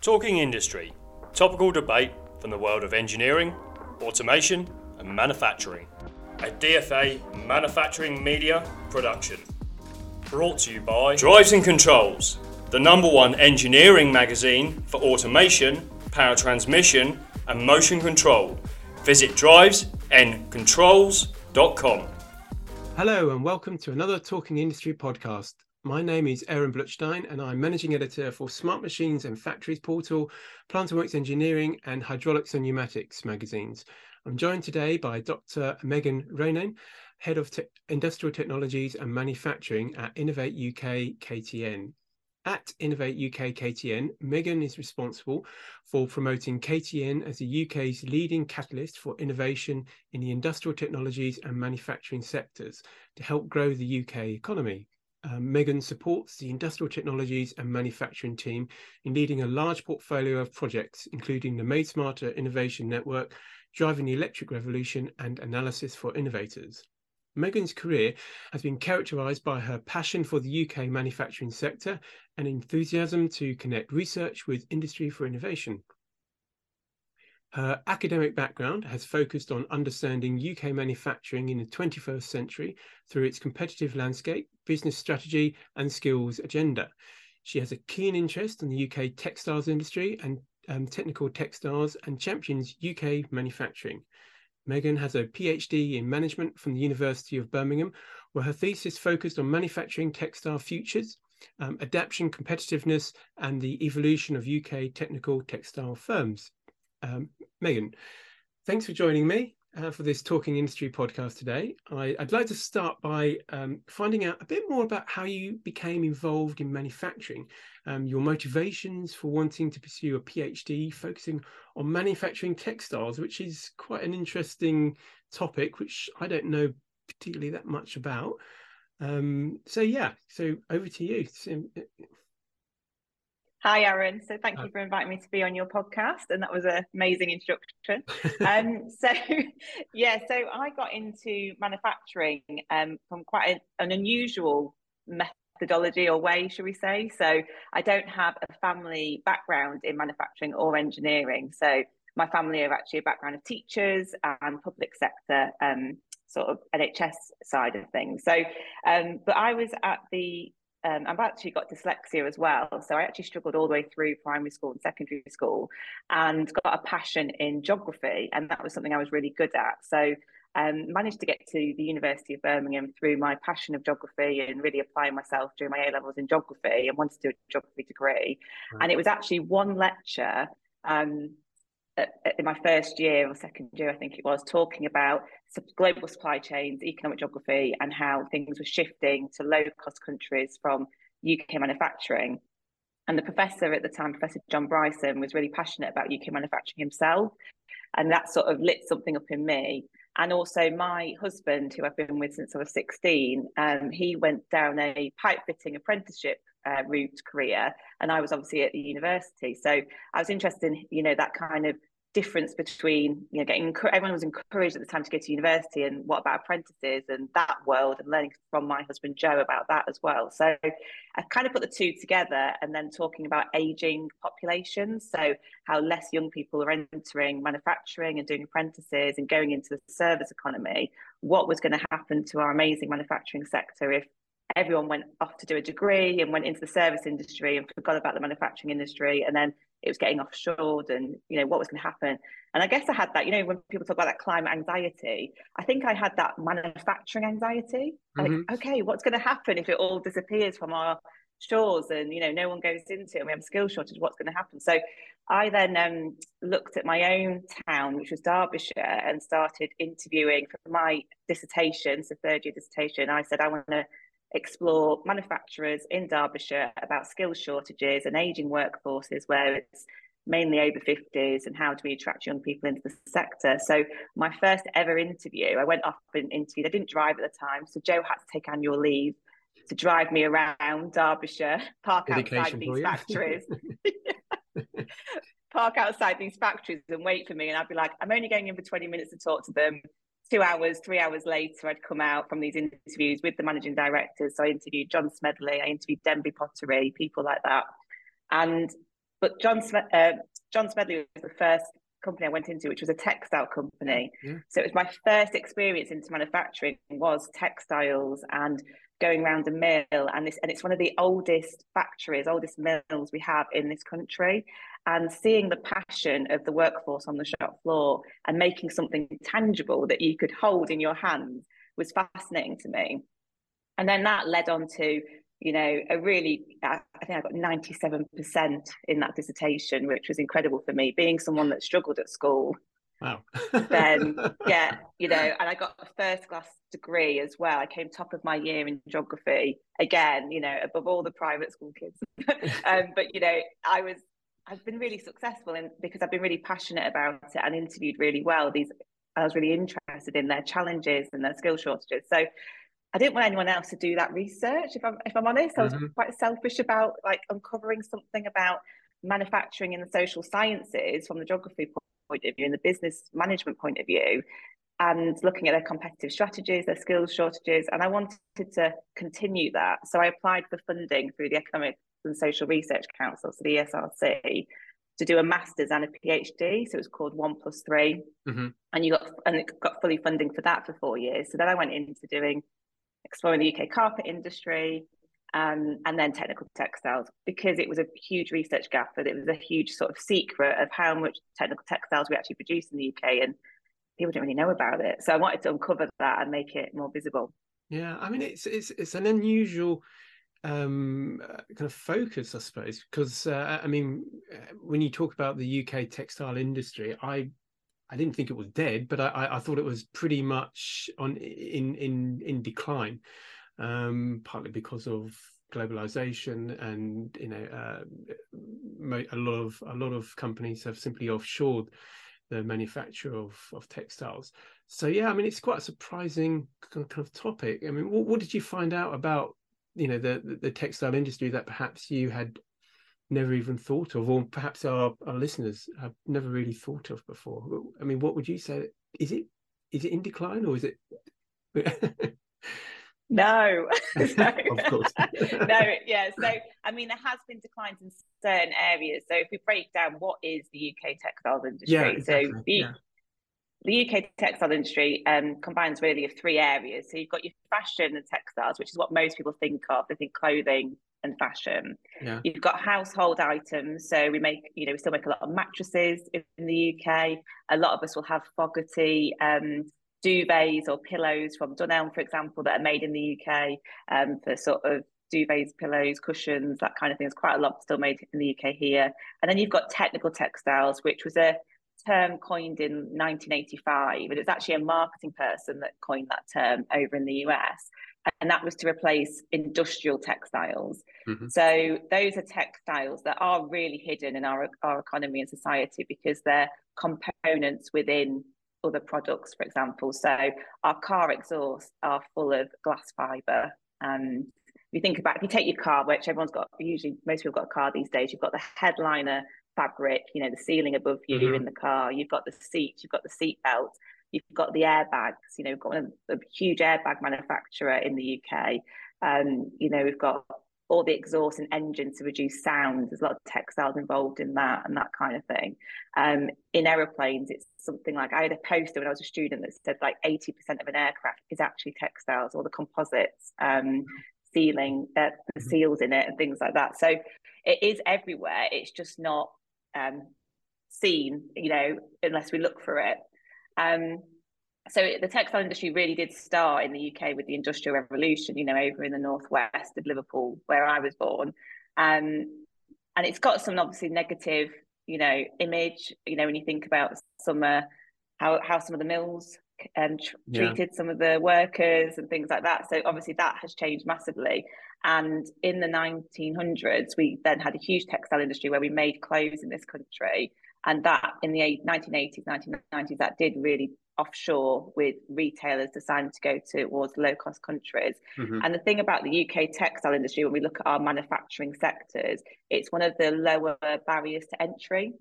Talking Industry topical debate from the world of engineering, automation, and manufacturing. A DFA manufacturing media production. Brought to you by Drives and Controls, the number one engineering magazine for automation, power transmission, and motion control. Visit drivesandcontrols.com. Hello, and welcome to another Talking Industry podcast. My name is Aaron Blutstein, and I'm managing editor for Smart Machines and Factories Portal, Plant and Works Engineering, and Hydraulics and Pneumatics magazines. I'm joined today by Dr. Megan Ronayne, Head of Te- Industrial Technologies and Manufacturing at Innovate UK KTN. At Innovate UK KTN, Megan is responsible for promoting KTN as the UK's leading catalyst for innovation in the industrial technologies and manufacturing sectors to help grow the UK economy. Um, Megan supports the industrial technologies and manufacturing team in leading a large portfolio of projects, including the Made Smarter Innovation Network, Driving the Electric Revolution, and Analysis for Innovators. Megan's career has been characterized by her passion for the UK manufacturing sector and enthusiasm to connect research with industry for innovation. Her academic background has focused on understanding UK manufacturing in the 21st century through its competitive landscape, business strategy, and skills agenda. She has a keen interest in the UK textiles industry and um, technical textiles and champions UK manufacturing. Megan has a PhD in management from the University of Birmingham, where her thesis focused on manufacturing textile futures, um, adaptation competitiveness, and the evolution of UK technical textile firms. Um, Megan, thanks for joining me uh, for this Talking Industry podcast today. I, would like to start by um, finding out a bit more about how you became involved in manufacturing, um, your motivations for wanting to pursue a PhD focusing on manufacturing textiles, which is quite an interesting topic, which I don't know particularly that much about. Um, so, yeah, so over to you. Hi, Aaron. So thank you for inviting me to be on your podcast, and that was an amazing introduction. um, so, yeah, so I got into manufacturing um, from quite a, an unusual methodology or way, shall we say? So, I don't have a family background in manufacturing or engineering. So, my family are actually a background of teachers and public sector um, sort of NHS side of things. So, um, but I was at the um, I've actually got dyslexia as well. So I actually struggled all the way through primary school and secondary school and got a passion in geography. And that was something I was really good at. So um, managed to get to the University of Birmingham through my passion of geography and really applying myself during my A levels in geography and wanted to do a geography degree. Right. And it was actually one lecture um, in my first year or second year, I think it was, talking about global supply chains, economic geography, and how things were shifting to low cost countries from UK manufacturing. And the professor at the time, Professor John Bryson, was really passionate about UK manufacturing himself. And that sort of lit something up in me. And also, my husband, who I've been with since I was 16, um, he went down a pipe fitting apprenticeship uh, route career, and I was obviously at the university. So I was interested in, you know, that kind of difference between you know getting everyone was encouraged at the time to go to university and what about apprentices and that world and learning from my husband joe about that as well. So i kind of put the two together and then talking about aging populations so how less young people are entering manufacturing and doing apprentices and going into the service economy what was going to happen to our amazing manufacturing sector if everyone went off to do a degree and went into the service industry and forgot about the manufacturing industry. And then it was getting offshored and you know what was going to happen? And i guess i had that you know when people talk about that climate anxiety i think i had that manufacturing anxiety. Mm-hmm. like okay what's going to happen if it all disappears from our shores and you know no one goes into it and we have a skill shortage what's going to happen? So i then um, looked at my own town which was derbyshire and started interviewing for my dissertation so third year dissertation. I said i want to explore manufacturers in Derbyshire about skills shortages and ageing workforces where it's mainly over 50s and how do we attract young people into the sector. So my first ever interview, I went off and interviewed. I didn't drive at the time, so Joe had to take annual leave to drive me around Derbyshire, park outside these factories. park outside these factories and wait for me. And I'd be like, I'm only going in for 20 minutes to talk to them two hours, three hours later, I'd come out from these interviews with the managing directors. So I interviewed John Smedley, I interviewed Denby Pottery, people like that. And but John uh, John Smedley was the first company I went into, which was a textile company. Yeah. So it was my first experience into manufacturing was textiles and going around a mill and this and it's one of the oldest factories oldest mills we have in this country and seeing the passion of the workforce on the shop floor and making something tangible that you could hold in your hands was fascinating to me and then that led on to you know a really i think i got 97% in that dissertation which was incredible for me being someone that struggled at school Wow. then yeah, you know, and I got a first class degree as well. I came top of my year in geography again, you know, above all the private school kids. um, but you know, I was I've been really successful in because I've been really passionate about it and interviewed really well. These I was really interested in their challenges and their skill shortages. So I didn't want anyone else to do that research. If I'm if I'm honest, I was mm-hmm. quite selfish about like uncovering something about manufacturing in the social sciences from the geography point of view and the business management point of view and looking at their competitive strategies, their skills shortages. And I wanted to continue that. So I applied for funding through the Economic and Social Research Council, so the ESRC, to do a master's and a PhD. So it was called One Plus 3 mm-hmm. And you got and it got fully funding for that for four years. So then I went into doing exploring the UK carpet industry, um, and then technical textiles because it was a huge research gap and it was a huge sort of secret of how much technical textiles we actually produce in the UK and people didn't really know about it. So I wanted to uncover that and make it more visible. Yeah, I mean it's it's it's an unusual um, uh, kind of focus, I suppose, because uh, I mean when you talk about the UK textile industry, I I didn't think it was dead, but I, I thought it was pretty much on in in in decline um, partly because of globalization and you know uh, a lot of a lot of companies have simply offshored the manufacture of of textiles. So yeah i mean it's quite a surprising kind of topic. I mean what, what did you find out about you know the, the textile industry that perhaps you had never even thought of or perhaps our, our listeners have never really thought of before i mean what would you say is it is it in decline or is it No, of course. no, yeah. So, I mean, there has been declines in certain areas. So, if we break down what is the UK textiles industry, yeah, exactly. so the, yeah. The UK textile industry um, combines really of three areas. So, you've got your fashion and textiles, which is what most people think of. They think clothing and fashion. Yeah. You've got household items. So, we make, you know, we still make a lot of mattresses in the UK. A lot of us will have Fogarty. Um, duvets or pillows from Dunelm, for example, that are made in the UK um, for sort of duvets, pillows, cushions, that kind of thing. There's quite a lot still made in the UK here. And then you've got technical textiles, which was a term coined in 1985. And it's actually a marketing person that coined that term over in the US. And that was to replace industrial textiles. Mm-hmm. So those are textiles that are really hidden in our, our economy and society because they're components within other products, for example. So our car exhausts are full of glass fiber. And if you think about if you take your car, which everyone's got, usually most people got a car these days, you've got the headliner fabric, you know, the ceiling above you mm-hmm. in the car, you've got the seats, you've got the seat belt, you've got the airbags, you know, we've got a huge airbag manufacturer in the UK. Um, you know, we've got all the exhaust and engine to reduce sound. There's a lot of textiles involved in that and that kind of thing. Um, in aeroplanes, it's something like I had a poster when I was a student that said like 80% of an aircraft is actually textiles or the composites, um, sealing, uh, the mm-hmm. seals in it and things like that. So it is everywhere. It's just not um, seen, you know, unless we look for it. Um, so the textile industry really did start in the UK with the Industrial Revolution, you know, over in the northwest of Liverpool, where I was born, um, and it's got some obviously negative, you know, image. You know, when you think about uh, how how some of the mills um, tr- yeah. treated some of the workers and things like that. So obviously that has changed massively. And in the 1900s, we then had a huge textile industry where we made clothes in this country. And that in the 1980s, 1990s, that did really offshore with retailers deciding to go towards low cost countries. Mm-hmm. And the thing about the UK textile industry, when we look at our manufacturing sectors, it's one of the lower barriers to entry.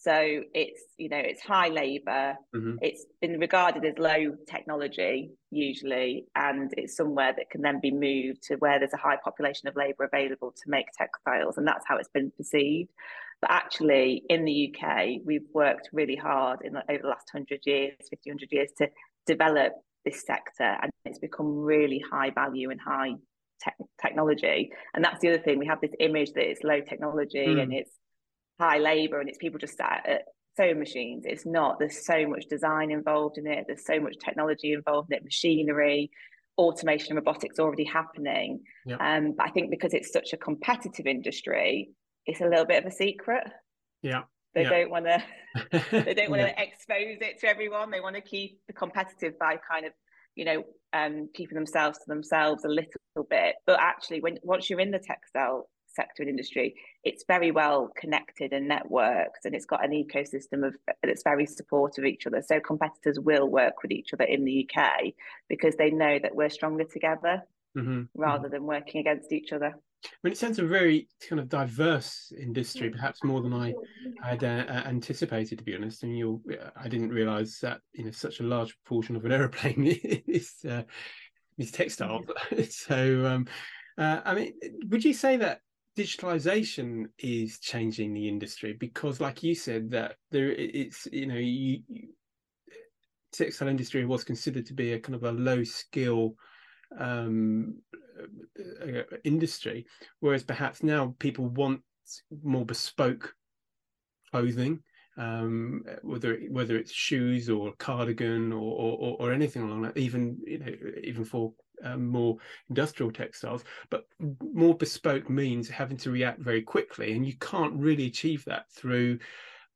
So it's you know it's high labor mm-hmm. It's been regarded as low technology usually, and it's somewhere that can then be moved to where there's a high population of labor available to make textiles, and that's how it's been perceived. But actually, in the UK, we've worked really hard in over the last 100 years, 50, 100 years to develop this sector, and it's become really high value and high te- technology. And that's the other thing. We have this image that it's low technology mm. and it's high labor and it's people just sat at sewing machines. It's not. There's so much design involved in it. There's so much technology involved in it, machinery, automation, robotics already happening. Yep. Um, but I think because it's such a competitive industry, it's a little bit of a secret. Yeah. They yeah. don't want to. they don't want to yeah. expose it to everyone. They want to keep the competitive by kind of, you know, um, keeping themselves to themselves a little bit. But actually, when once you're in the textile sector and industry, it's very well connected and networked, and it's got an ecosystem of that's very supportive of each other. So competitors will work with each other in the UK because they know that we're stronger together mm-hmm. rather mm-hmm. than working against each other. I mean, it sounds a very kind of diverse industry, perhaps more than I had uh, anticipated. To be honest, I mean, you I didn't realise that you know such a large portion of an aeroplane is uh, is textile. so, um, uh, I mean, would you say that digitalization is changing the industry because like you said that there it's you know you, you, textile industry was considered to be a kind of a low skill um, uh, uh, industry whereas perhaps now people want more bespoke clothing um, whether whether it's shoes or cardigan or, or, or anything along that even you know even for um, more industrial textiles, but more bespoke means having to react very quickly, and you can't really achieve that through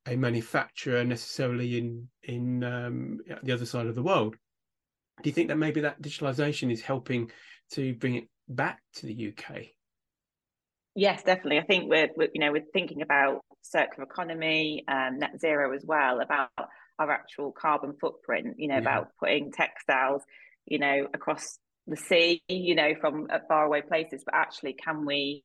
a manufacturer necessarily in in um, the other side of the world. Do you think that maybe that digitalization is helping to bring it back to the UK? Yes, definitely. I think we're, we're you know we're thinking about circular economy, um, net zero as well, about our actual carbon footprint. You know, yeah. about putting textiles, you know, across the sea, you know, from faraway places, but actually, can we,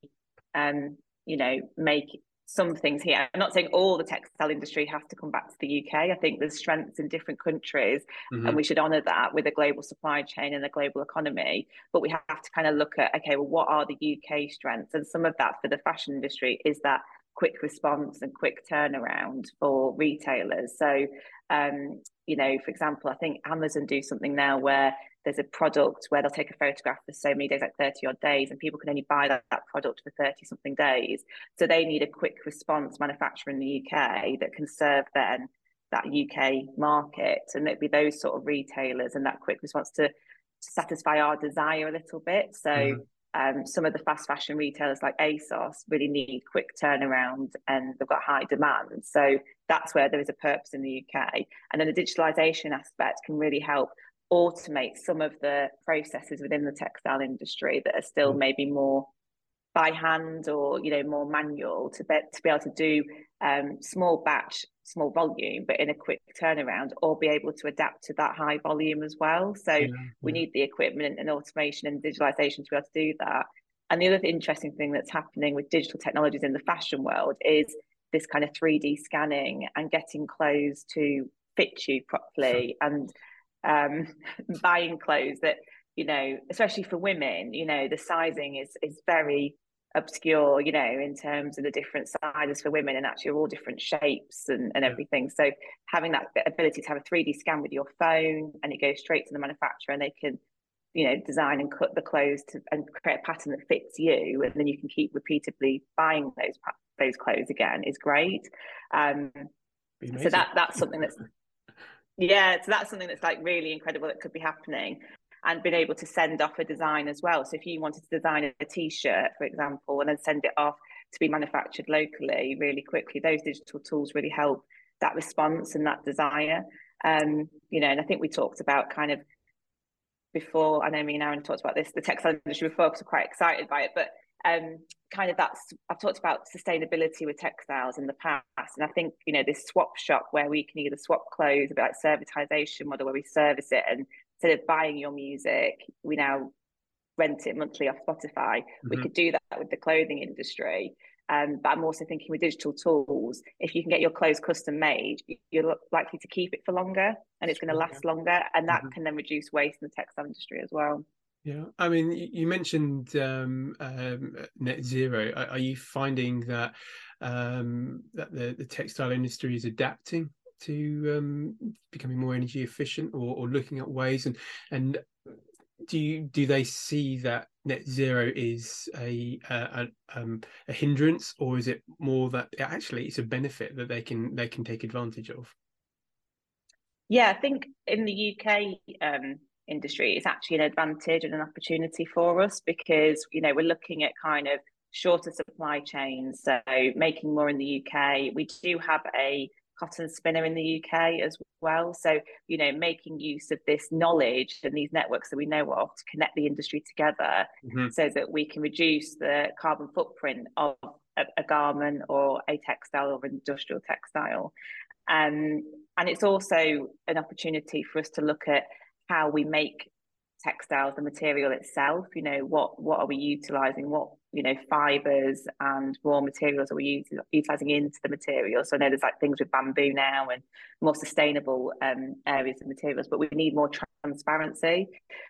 um, you know, make some things here? I'm not saying all the textile industry has to come back to the UK. I think there's strengths in different countries, mm-hmm. and we should honour that with a global supply chain and a global economy. But we have to kind of look at, okay, well, what are the UK strengths? And some of that for the fashion industry is that quick response and quick turnaround for retailers. So, um, you know, for example, I think Amazon do something now where there's a product where they'll take a photograph for so many days, like 30 odd days, and people can only buy that, that product for 30 something days. So they need a quick response manufacturer in the UK that can serve then that UK market. And it'd be those sort of retailers and that quick response to, to satisfy our desire a little bit. So mm-hmm. um, some of the fast fashion retailers like ASOS really need quick turnaround and they've got high demand. So that's where there is a purpose in the UK. And then the digitalization aspect can really help automate some of the processes within the textile industry that are still mm. maybe more by hand or you know more manual to be, to be able to do um, small batch small volume but in a quick turnaround or be able to adapt to that high volume as well. So yeah, we need the equipment and automation and digitalization to be able to do that. And the other interesting thing that's happening with digital technologies in the fashion world is this kind of 3d scanning and getting clothes to fit you properly and um, buying clothes that you know, especially for women, you know, the sizing is is very obscure, you know, in terms of the different sizes for women and actually all different shapes and, and everything. So having that ability to have a 3D scan with your phone and it goes straight to the manufacturer and they can, you know, design and cut the clothes to, and create a pattern that fits you and then you can keep repeatedly buying those those clothes again is great. Um, so that that's something that's yeah, so that's something that's like really incredible that could be happening and being able to send off a design as well. So if you wanted to design a t-shirt, for example, and then send it off to be manufactured locally really quickly, those digital tools really help that response and that desire. Um, you know, and I think we talked about kind of before, I know me and Aaron talked about this, the textile industry before, because we're quite excited by it, but um, kind of that's I've talked about sustainability with textiles in the past, and I think you know this swap shop where we can either swap clothes, a bit like servitization model where we service it, and instead of buying your music, we now rent it monthly off Spotify. Mm-hmm. We could do that with the clothing industry. Um, but I'm also thinking with digital tools, if you can get your clothes custom made, you're likely to keep it for longer and it's going to last longer. And that mm-hmm. can then reduce waste in the textile industry as well. Yeah, I mean, you mentioned um, um, net zero. Are, are, you finding that um, that the, the textile industry is adapting to um, becoming more energy efficient or, or looking at ways and and do you do they see that net zero is a a, um, a hindrance or is it more that actually it's a benefit that they can they can take advantage of yeah i think in the uk um, industry is actually an advantage and an opportunity for us because you know we're looking at kind of shorter supply chains so making more in the uk we do have a cotton spinner in the UK as well. So, you know, making use of this knowledge and these networks that we know of to connect the industry together mm-hmm. so that we can reduce the carbon footprint of a, a garment or a textile or industrial textile. Um, and it's also an opportunity for us to look at how we make textiles, the material itself, you know, what what are we utilizing, what you know fibers and raw materials are we utilizing into the material? So i know there's like things with bamboo now and more sustainable um, areas of materials but we need more transparency.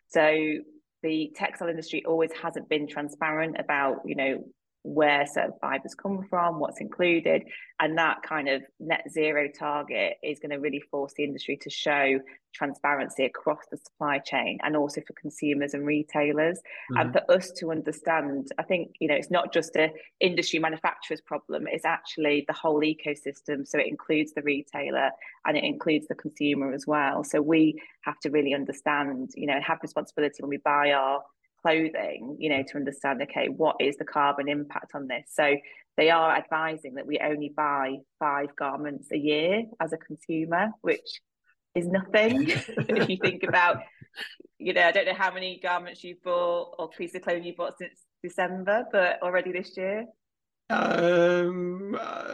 So the textile industry always hasn't been transparent about you know where certain fibers come from, what's included, and that kind of net zero target is going to really force the industry to show transparency across the supply chain and also for consumers and retailers. Mm-hmm. and for us to understand i think you know it's not just a industry manufacturer's problem it's actually the whole ecosystem. So it includes the retailer and it includes the consumer as well. So we have to really understand you know have responsibility when we buy our clothing, you know, to understand, okay, what is the carbon impact on this? So they are advising that we only buy five garments a year as a consumer, which is nothing if you think about, you know, I don't know how many garments you've bought or pieces of clothing you bought since December, but already this year. Um, uh,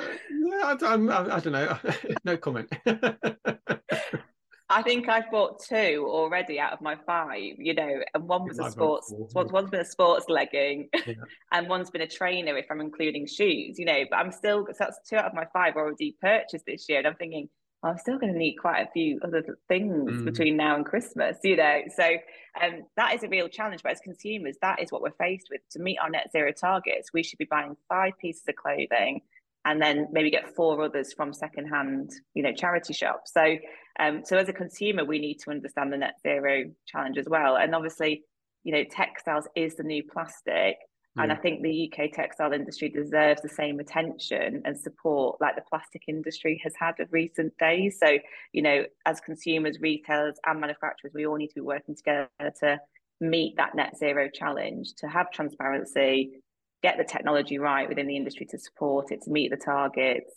I, I, I, don't know. no comment. I think I've bought two already out of my five, you know, and one was a sports, one, one's been a sports legging, yeah. and one's been a trainer if I'm including shoes, you know. But I'm still so that's two out of my five already purchased this year, and I'm thinking oh, I'm still going to need quite a few other things mm. between now and Christmas, you know. So um, that is a real challenge. But as consumers, that is what we're faced with. To meet our net zero targets, we should be buying five pieces of clothing and then maybe get four others from secondhand, you know, charity shops. So, um, so as a consumer, we need to understand the net zero challenge as well. And obviously, you know, textiles is the new plastic. Yeah. And I think the UK textile industry deserves the same attention and support like the plastic industry has had of recent days. So, you know, as consumers, retailers, and manufacturers, we all need to be working together to meet that net zero challenge, to have transparency, get the technology right within the industry to support it, to meet the targets,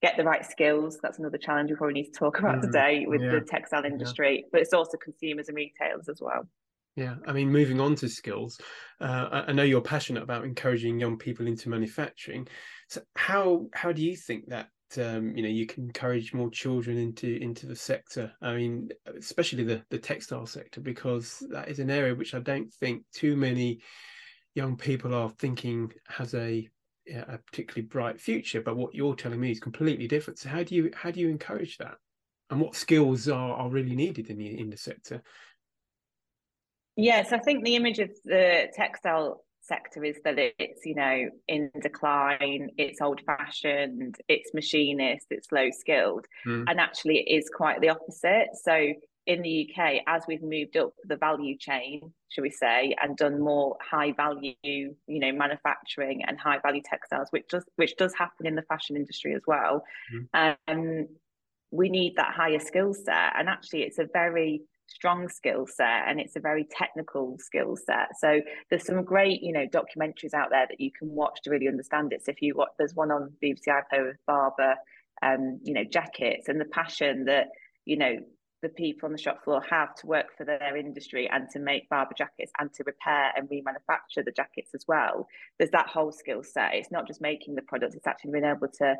get the right skills. That's another challenge we probably need to talk about mm, today with yeah, the textile industry, yeah. but it's also consumers and retailers as well. Yeah, I mean, moving on to skills, uh, I know you're passionate about encouraging young people into manufacturing. So, how how do you think that um, you know you can encourage more children into into the sector? I mean, especially the the textile sector, because that is an area which I don't think too many young people are thinking has a a particularly bright future but what you're telling me is completely different. So how do you how do you encourage that? And what skills are, are really needed in the in the sector? Yes i think the image of the textile sector is that it's you know in decline it's old fashioned it's machinist it's low skilled mm. and actually it is quite the opposite. So in the UK, as we've moved up the value chain, shall we say, and done more high value, you know, manufacturing and high value textiles, which does which does happen in the fashion industry as well. Mm. Um, we need that higher skill set, and actually, it's a very strong skill set and it's a very technical skill set so there's some great you know documentaries out there that you can watch to really understand it so if you watch there's one on bbc iPlayer with Barbour um you know jackets and the passion that you know the people on the shop floor have to work for their industry and to make Barbour jackets and to repair and remanufacture the jackets as well. There's that whole skill set. It's not just making the product, it's actually being able to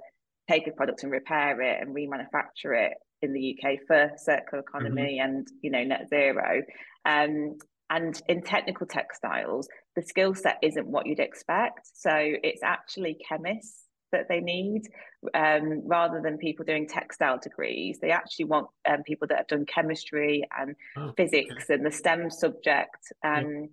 take a product and repair it and remanufacture it in the UK for circular economy mm-hmm. and you know net zero. Um, and in technical textiles, the skill set isn't what you'd expect. So it's actually chemists that they need um, rather than people doing textile degrees they actually want um, people that have done chemistry and oh, physics okay. and the stem subject um, yeah.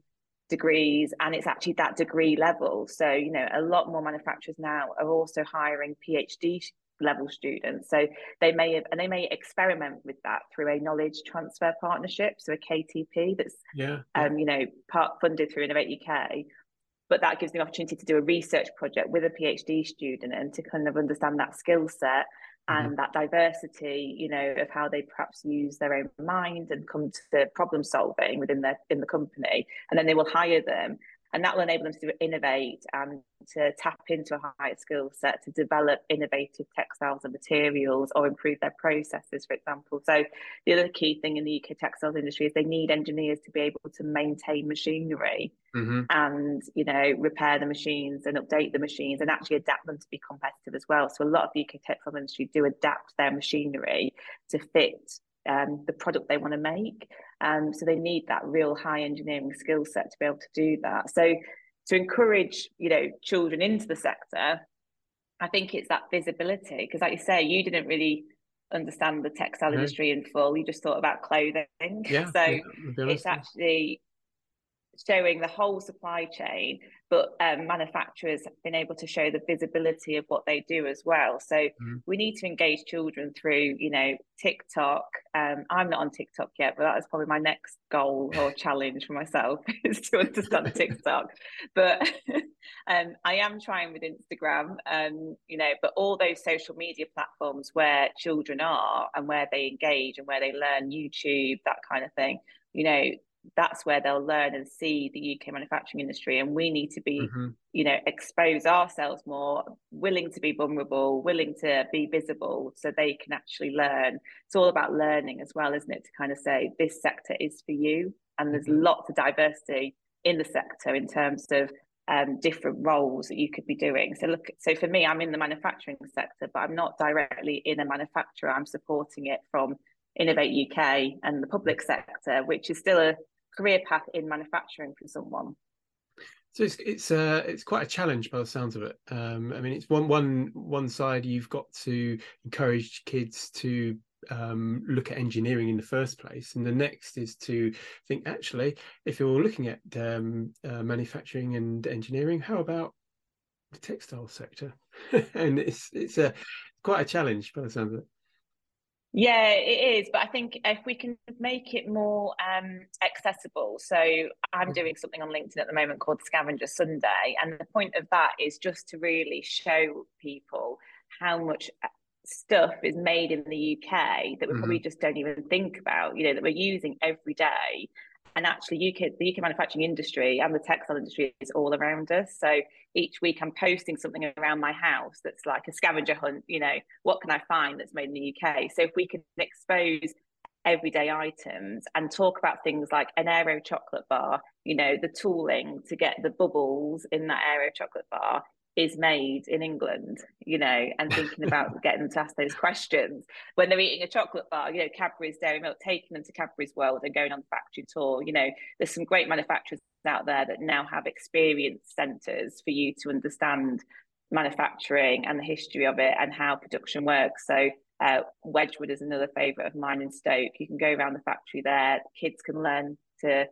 degrees and it's actually that degree level so you know a lot more manufacturers now are also hiring phd level students so they may have and they may experiment with that through a knowledge transfer partnership so a ktp that's yeah, yeah. um you know part funded through innovate uk but that gives the opportunity to do a research project with a phd student and to kind of understand that skill set Mm-hmm. and mm-hmm. that diversity you know of how they perhaps use their own mind and come to problem solving within their in the company and then they will hire them and that will enable them to innovate and to tap into a higher skill set to develop innovative textiles and materials or improve their processes, for example. So the other key thing in the UK textiles industry is they need engineers to be able to maintain machinery mm-hmm. and you know repair the machines and update the machines and actually adapt them to be competitive as well. So a lot of the UK textile industry do adapt their machinery to fit um, the product they want to make. Um, so they need that real high engineering skill set to be able to do that. So to encourage, you know, children into the sector, I think it's that visibility because, like you say, you didn't really understand the textile no. industry in full. You just thought about clothing. Yeah, so yeah, it's actually showing the whole supply chain but um, manufacturers have been able to show the visibility of what they do as well. So mm. we need to engage children through you know tiktok. Um, i'm not on tiktok yet but that is probably my next goal or challenge for myself is to understand tiktok. But um, i am trying with instagram um, you know but all those social media platforms where children are and where they engage and where they learn youtube that kind of thing you know that's where they'll learn and see the UK manufacturing industry. And we need to be, mm-hmm. you know, expose ourselves more, willing to be vulnerable, willing to be visible so they can actually learn. It's all about learning as well, isn't it? To kind of say this sector is for you. And there's mm-hmm. lots of diversity in the sector in terms of um, different roles that you could be doing. So look, so for me, I'm in the manufacturing sector, but I'm not directly in a manufacturer. I'm supporting it from Innovate UK and the public sector, which is still a career path in manufacturing for someone. So it's it's uh it's quite a challenge by the sounds of it. Um, I mean, it's one one one side you've got to encourage kids to um, look at engineering in the first place, and the next is to think actually, if you're looking at um, uh, manufacturing and engineering, how about the textile sector? and it's it's a quite a challenge by the sounds of it. Yeah, it is. But I think if we can make it more um, accessible. So I'm mm-hmm. doing something on LinkedIn at the moment called Scavenger Sunday. And the point of that is just to really show people how much uh, stuff is made in the UK that we mm-hmm. probably just don't even think about, you know, that we're using every day and actually UK the UK manufacturing industry and the textile industry is all around us. So each week I'm posting something around my house that's like a scavenger hunt you know what can I find that's made in the UK so if we can expose everyday items and talk about things like an aero chocolate bar you know the tooling to get the bubbles in that aero chocolate bar is made in England, you know, and thinking about getting them to ask those questions when they're eating a chocolate bar, you know, Cadbury's Dairy Milk, taking them to Cadbury's World and going on the factory tour. You know, there's some great manufacturers out there that now have experience centres for you to understand manufacturing and the history of it and how production works. So uh, Wedgwood is another favourite of mine in Stoke. You can go around the factory there. Kids can learn to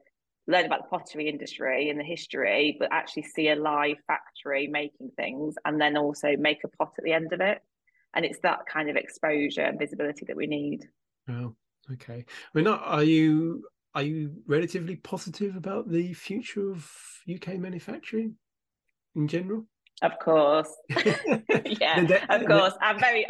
learn about the pottery industry and the history, but actually see a live factory making things and then also make a pot at the end of it. And it's that kind of exposure and visibility that we need. Oh, okay. I mean, are you are you relatively positive about the future of UK manufacturing in general? Of course. yeah, of course. I'm very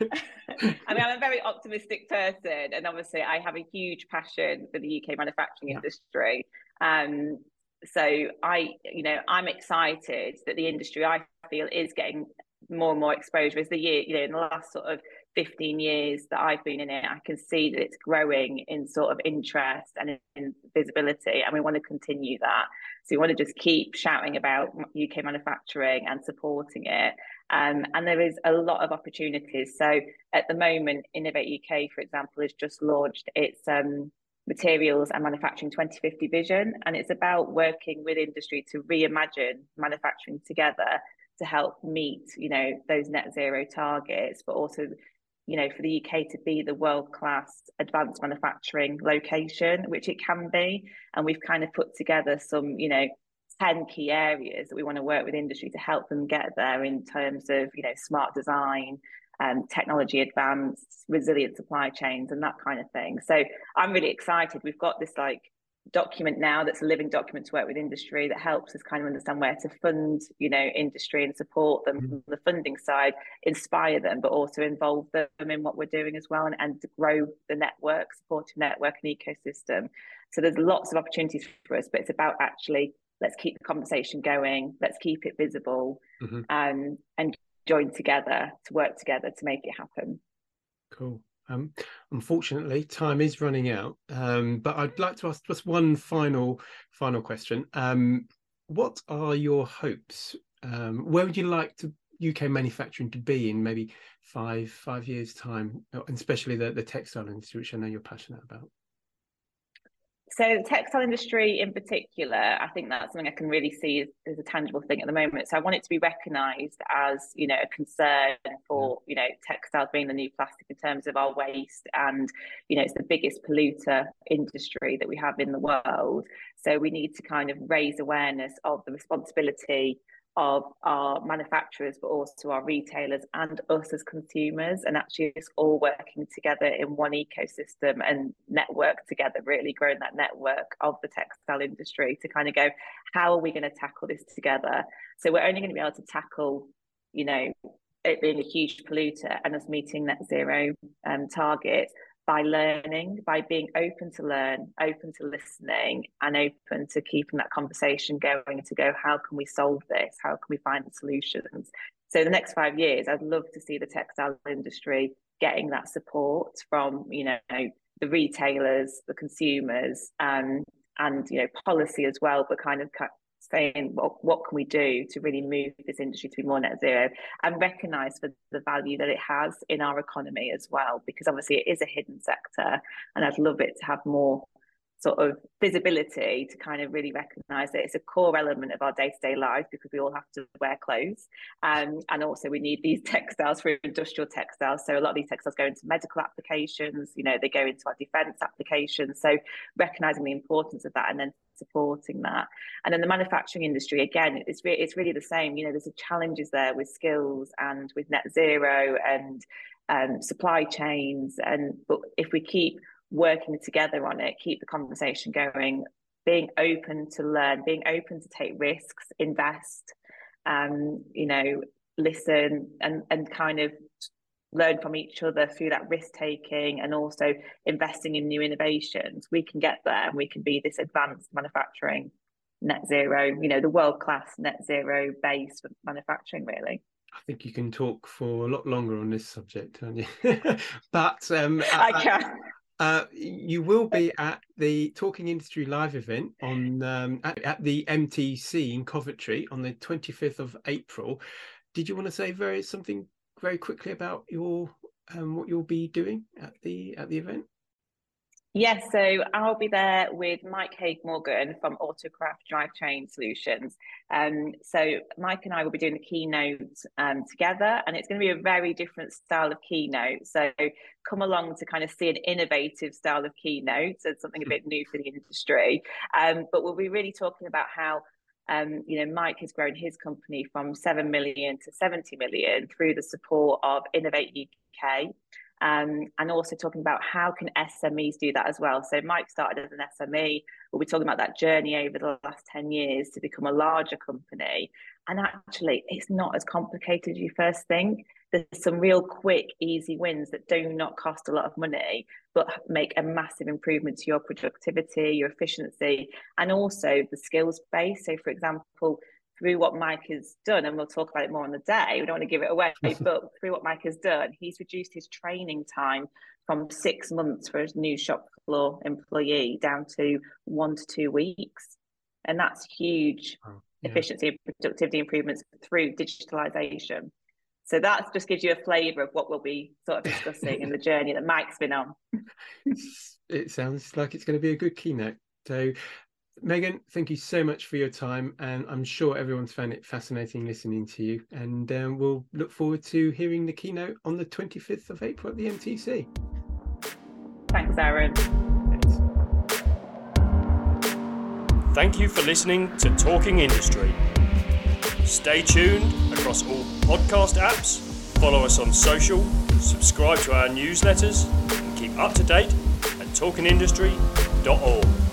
I mean, I'm a very optimistic person, and obviously, I have a huge passion for the UK manufacturing yeah. industry. Um, so I, you know, I'm excited that the industry I feel is getting more and more exposure as the year, you know, in the last sort of 15 years that I've been in it, I can see that it's growing in sort of interest and in visibility, and we want to continue that. So we want to just keep shouting about UK manufacturing and supporting it. Um, and there is a lot of opportunities. So at the moment, Innovate UK, for example, has just launched its um, materials and manufacturing 2050 vision, and it's about working with industry to reimagine manufacturing together to help meet, you know, those net zero targets, but also you know, for the UK to be the world class advanced manufacturing location, which it can be. And we've kind of put together some, you know, 10 key areas that we want to work with industry to help them get there in terms of, you know, smart design, um, technology advanced resilient supply chains, and that kind of thing. So I'm really excited. We've got this like document now that's a living document to work with industry that helps us kind of understand where to fund you know industry and support them mm-hmm. from the funding side inspire them but also involve them in what we're doing as well and, and to grow the network supportive network and ecosystem so there's lots of opportunities for us but it's about actually let's keep the conversation going let's keep it visible mm-hmm. um, and join together to work together to make it happen cool um, unfortunately, time is running out, um, but I'd like to ask just one final final question. Um, what are your hopes? Um, where would you like to UK manufacturing to be in maybe five five years time, especially the, the textile industry, which I know you're passionate about? So the textile industry in particular, I think that's something I can really see as, as, a tangible thing at the moment. So I want it to be recognised as, you know, a concern for, you know, textiles being the new plastic in terms of our waste and, you know, it's the biggest polluter industry that we have in the world. So we need to kind of raise awareness of the responsibility of our manufacturers, but also our retailers and us as consumers, and actually just all working together in one ecosystem and network together, really growing that network of the textile industry to kind of go, how are we going to tackle this together? So we're only going to be able to tackle, you know, it being a huge polluter and us meeting net zero um, targets by learning, by being open to learn, open to listening, and open to keeping that conversation going to go, how can we solve this? How can we find solutions? So the next five years, I'd love to see the textile industry getting that support from, you know, the retailers, the consumers, um, and you know, policy as well, but kind of saying what, what can we do to really move this industry to be more net zero? and recognize for the value that it has in our economy as well because obviously it is a hidden sector and i'd love it to have more sort of visibility to kind of really recognize that it's a core element of our day-to-day lives because we all have to wear clothes. Um, and also we need these textiles for industrial textiles. So a lot of these textiles go into medical applications you know they go into our defense applications. So recognizing the importance of that and then supporting that. And then the manufacturing industry again it's, re- it's really the same. You know there's challenges there with skills and with net zero and um, supply chains. And but if we keep working together on it, keep the conversation going, being open to learn, being open to take risks, invest, um, you know, listen and and kind of learn from each other through that risk taking and also investing in new innovations, we can get there and we can be this advanced manufacturing net zero, you know, the world class net zero base for manufacturing really. I think you can talk for a lot longer on this subject, can you? but um, I can. Uh, you will be at the Talking Industry Live event on um, at, at, the MTC in Coventry on the 25th of April. Did you want to say very something very quickly about your um, what you'll be doing at the at the event? Yes, so I'll be there with Mike Haig Morgan from Autocraft Drivetrain Solutions. Um, so Mike and I will be doing the keynote um, together, and it's going to be a very different style of keynote. So come along to kind of see an innovative style of keynote and something a bit new for the industry. Um, but we'll be really talking about how um, you know, Mike has grown his company from 7 million to 70 million through the support of Innovate UK um, and also talking about how can SMEs do that as well. So Mike started as an SME, We'll be talking about that journey over the last 10 years to become a larger company. And actually, it's not as complicated as you first think. There's some real quick, easy wins that do not cost a lot of money, but make a massive improvement to your productivity, your efficiency, and also the skills base. So, for example, through what Mike has done, and we'll talk about it more on the day, we don't want to give it away, but through what Mike has done, he's reduced his training time from six months for a new shop floor employee down to one to two weeks. And that's huge oh, yeah. efficiency and productivity improvements through digitalization. So that just gives you a flavour of what we'll be sort of discussing in the journey that Mike's been on. it sounds like it's going to be a good keynote. So Megan, thank you so much for your time, and I'm sure everyone's found it fascinating listening to you. And um, we'll look forward to hearing the keynote on the 25th of April at the MTC. Thanks, Aaron. Thanks. Thank you for listening to Talking Industry. Stay tuned across all podcast apps, follow us on social, subscribe to our newsletters, and keep up to date at talkingindustry.org.